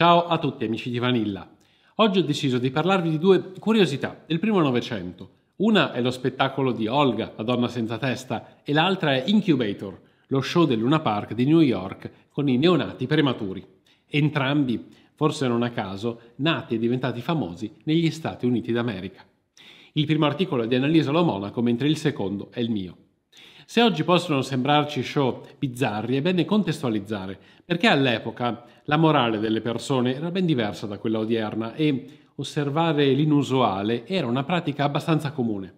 Ciao a tutti amici di Vanilla. Oggi ho deciso di parlarvi di due curiosità del primo Novecento. Una è lo spettacolo di Olga, la donna senza testa, e l'altra è Incubator, lo show del Luna Park di New York con i neonati prematuri. Entrambi, forse non a caso, nati e diventati famosi negli Stati Uniti d'America. Il primo articolo è di Annalisa Lo Monaco, mentre il secondo è il mio. Se oggi possono sembrarci show bizzarri, è bene contestualizzare, perché all'epoca la morale delle persone era ben diversa da quella odierna e osservare l'inusuale era una pratica abbastanza comune.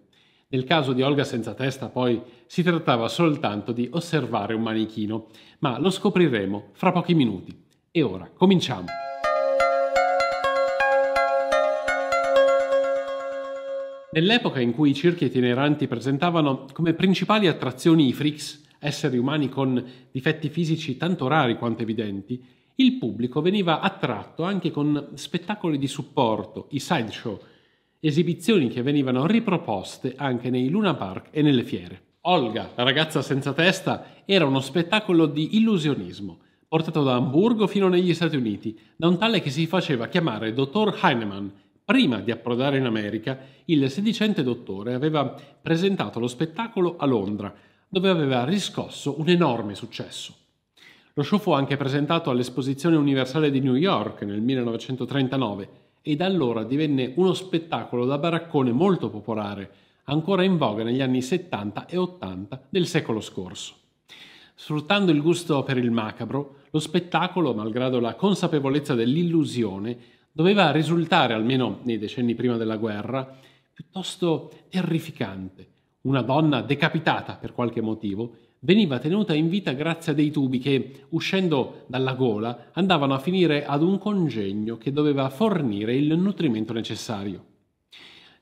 Nel caso di Olga senza testa, poi, si trattava soltanto di osservare un manichino, ma lo scopriremo fra pochi minuti. E ora, cominciamo! Nell'epoca in cui i circhi itineranti presentavano come principali attrazioni i freaks, esseri umani con difetti fisici tanto rari quanto evidenti, il pubblico veniva attratto anche con spettacoli di supporto, i sideshow, esibizioni che venivano riproposte anche nei Luna Park e nelle fiere. Olga, la ragazza senza testa, era uno spettacolo di illusionismo, portato da Hamburgo fino negli Stati Uniti, da un tale che si faceva chiamare Dottor Heinemann Prima di approdare in America, il sedicente dottore aveva presentato lo spettacolo a Londra, dove aveva riscosso un enorme successo. Lo show fu anche presentato all'Esposizione Universale di New York nel 1939 e da allora divenne uno spettacolo da baraccone molto popolare, ancora in voga negli anni 70 e 80 del secolo scorso. Sfruttando il gusto per il macabro, lo spettacolo, malgrado la consapevolezza dell'illusione, doveva risultare, almeno nei decenni prima della guerra, piuttosto terrificante. Una donna decapitata per qualche motivo veniva tenuta in vita grazie a dei tubi che, uscendo dalla gola, andavano a finire ad un congegno che doveva fornire il nutrimento necessario.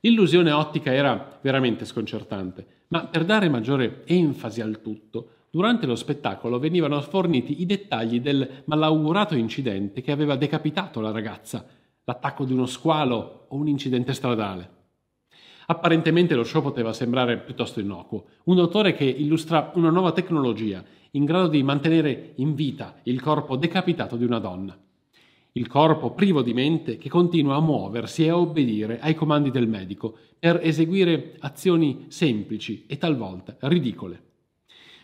L'illusione ottica era veramente sconcertante, ma per dare maggiore enfasi al tutto, durante lo spettacolo venivano forniti i dettagli del malaugurato incidente che aveva decapitato la ragazza, l'attacco di uno squalo o un incidente stradale. Apparentemente lo show poteva sembrare piuttosto innocuo, un dottore che illustra una nuova tecnologia in grado di mantenere in vita il corpo decapitato di una donna. Il corpo privo di mente che continua a muoversi e a obbedire ai comandi del medico per eseguire azioni semplici e talvolta ridicole.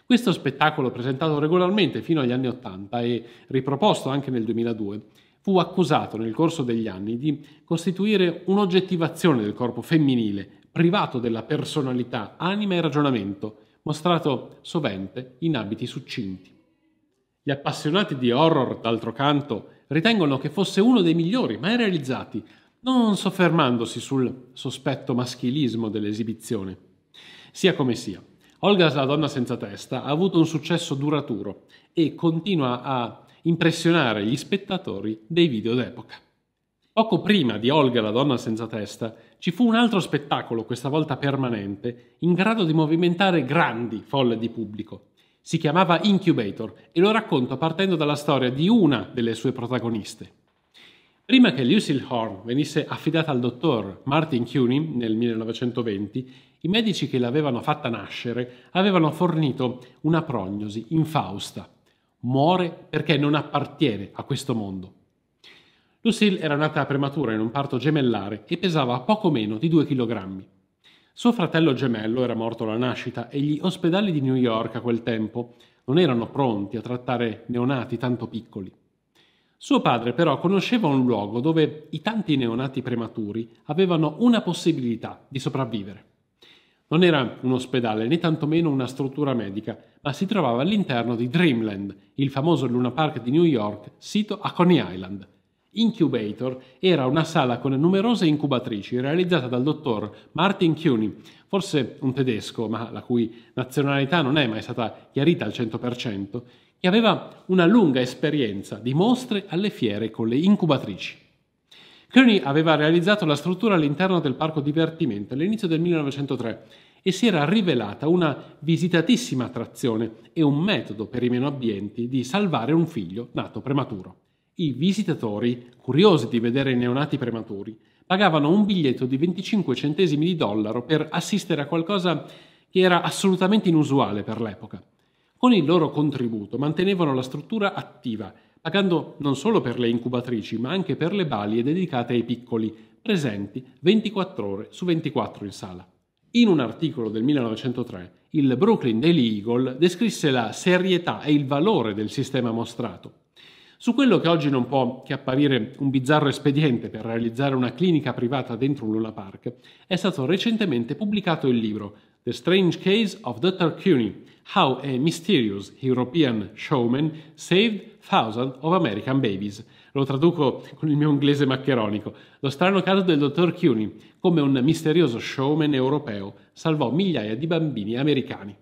Questo spettacolo, presentato regolarmente fino agli anni Ottanta e riproposto anche nel 2002, fu accusato nel corso degli anni di costituire un'oggettivazione del corpo femminile, privato della personalità, anima e ragionamento, mostrato sovente in abiti succinti. Gli appassionati di horror, d'altro canto, ritengono che fosse uno dei migliori mai realizzati, non soffermandosi sul sospetto maschilismo dell'esibizione. Sia come sia, Olga la donna senza testa ha avuto un successo duraturo e continua a impressionare gli spettatori dei video d'epoca. Poco prima di Olga la donna senza testa ci fu un altro spettacolo, questa volta permanente, in grado di movimentare grandi folle di pubblico. Si chiamava Incubator e lo racconto partendo dalla storia di una delle sue protagoniste. Prima che Lucille Horn venisse affidata al dottor Martin Cuny nel 1920, i medici che l'avevano fatta nascere avevano fornito una prognosi infausta muore perché non appartiene a questo mondo. Lucille era nata prematura in un parto gemellare e pesava poco meno di 2 kg. Suo fratello gemello era morto alla nascita e gli ospedali di New York a quel tempo non erano pronti a trattare neonati tanto piccoli. Suo padre però conosceva un luogo dove i tanti neonati prematuri avevano una possibilità di sopravvivere. Non era un ospedale né tantomeno una struttura medica, ma si trovava all'interno di Dreamland, il famoso Luna Park di New York, sito a Coney Island. Incubator era una sala con numerose incubatrici realizzata dal dottor Martin Cuny, forse un tedesco, ma la cui nazionalità non è mai stata chiarita al 100%, che aveva una lunga esperienza di mostre alle fiere con le incubatrici. Kearney aveva realizzato la struttura all'interno del parco divertimento all'inizio del 1903 e si era rivelata una visitatissima attrazione e un metodo per i meno abbienti di salvare un figlio nato prematuro. I visitatori, curiosi di vedere i neonati prematuri, pagavano un biglietto di 25 centesimi di dollaro per assistere a qualcosa che era assolutamente inusuale per l'epoca. Con il loro contributo mantenevano la struttura attiva, pagando non solo per le incubatrici, ma anche per le balie dedicate ai piccoli, presenti 24 ore su 24 in sala. In un articolo del 1903, il Brooklyn Daily Eagle descrisse la serietà e il valore del sistema mostrato. Su quello che oggi non può che apparire un bizzarro espediente per realizzare una clinica privata dentro un Luna Park, è stato recentemente pubblicato il libro The Strange Case of Dr. Cuny, How a Mysterious European Showman Saved Thousands of American Babies. Lo traduco con il mio inglese maccheronico. Lo strano caso del dottor Cuny, come un misterioso showman europeo salvò migliaia di bambini americani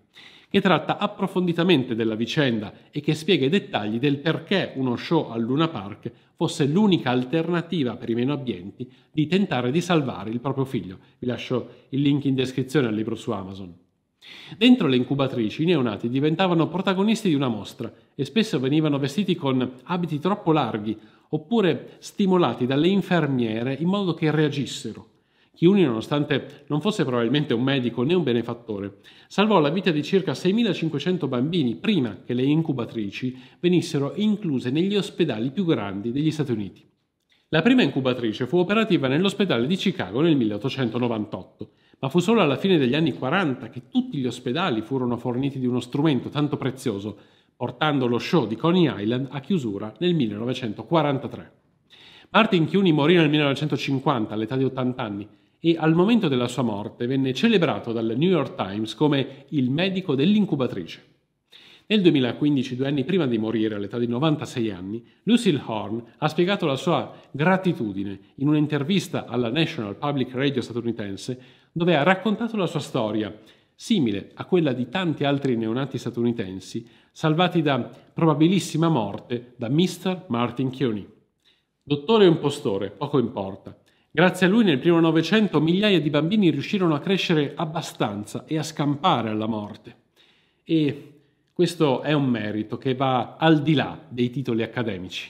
che tratta approfonditamente della vicenda e che spiega i dettagli del perché uno show al Luna Park fosse l'unica alternativa per i meno abbienti di tentare di salvare il proprio figlio. Vi lascio il link in descrizione al libro su Amazon. Dentro le incubatrici i neonati diventavano protagonisti di una mostra e spesso venivano vestiti con abiti troppo larghi oppure stimolati dalle infermiere in modo che reagissero. Chiuni, nonostante non fosse probabilmente un medico né un benefattore, salvò la vita di circa 6.500 bambini prima che le incubatrici venissero incluse negli ospedali più grandi degli Stati Uniti. La prima incubatrice fu operativa nell'ospedale di Chicago nel 1898, ma fu solo alla fine degli anni 40 che tutti gli ospedali furono forniti di uno strumento tanto prezioso, portando lo show di Coney Island a chiusura nel 1943. Martin Chiuni morì nel 1950 all'età di 80 anni e al momento della sua morte venne celebrato dal New York Times come il medico dell'incubatrice. Nel 2015, due anni prima di morire all'età di 96 anni, Lucille Horn ha spiegato la sua gratitudine in un'intervista alla National Public Radio statunitense dove ha raccontato la sua storia, simile a quella di tanti altri neonati statunitensi salvati da probabilissima morte da Mr. Martin Kearney. Dottore o impostore, poco importa. Grazie a lui nel primo Novecento migliaia di bambini riuscirono a crescere abbastanza e a scampare alla morte. E questo è un merito che va al di là dei titoli accademici.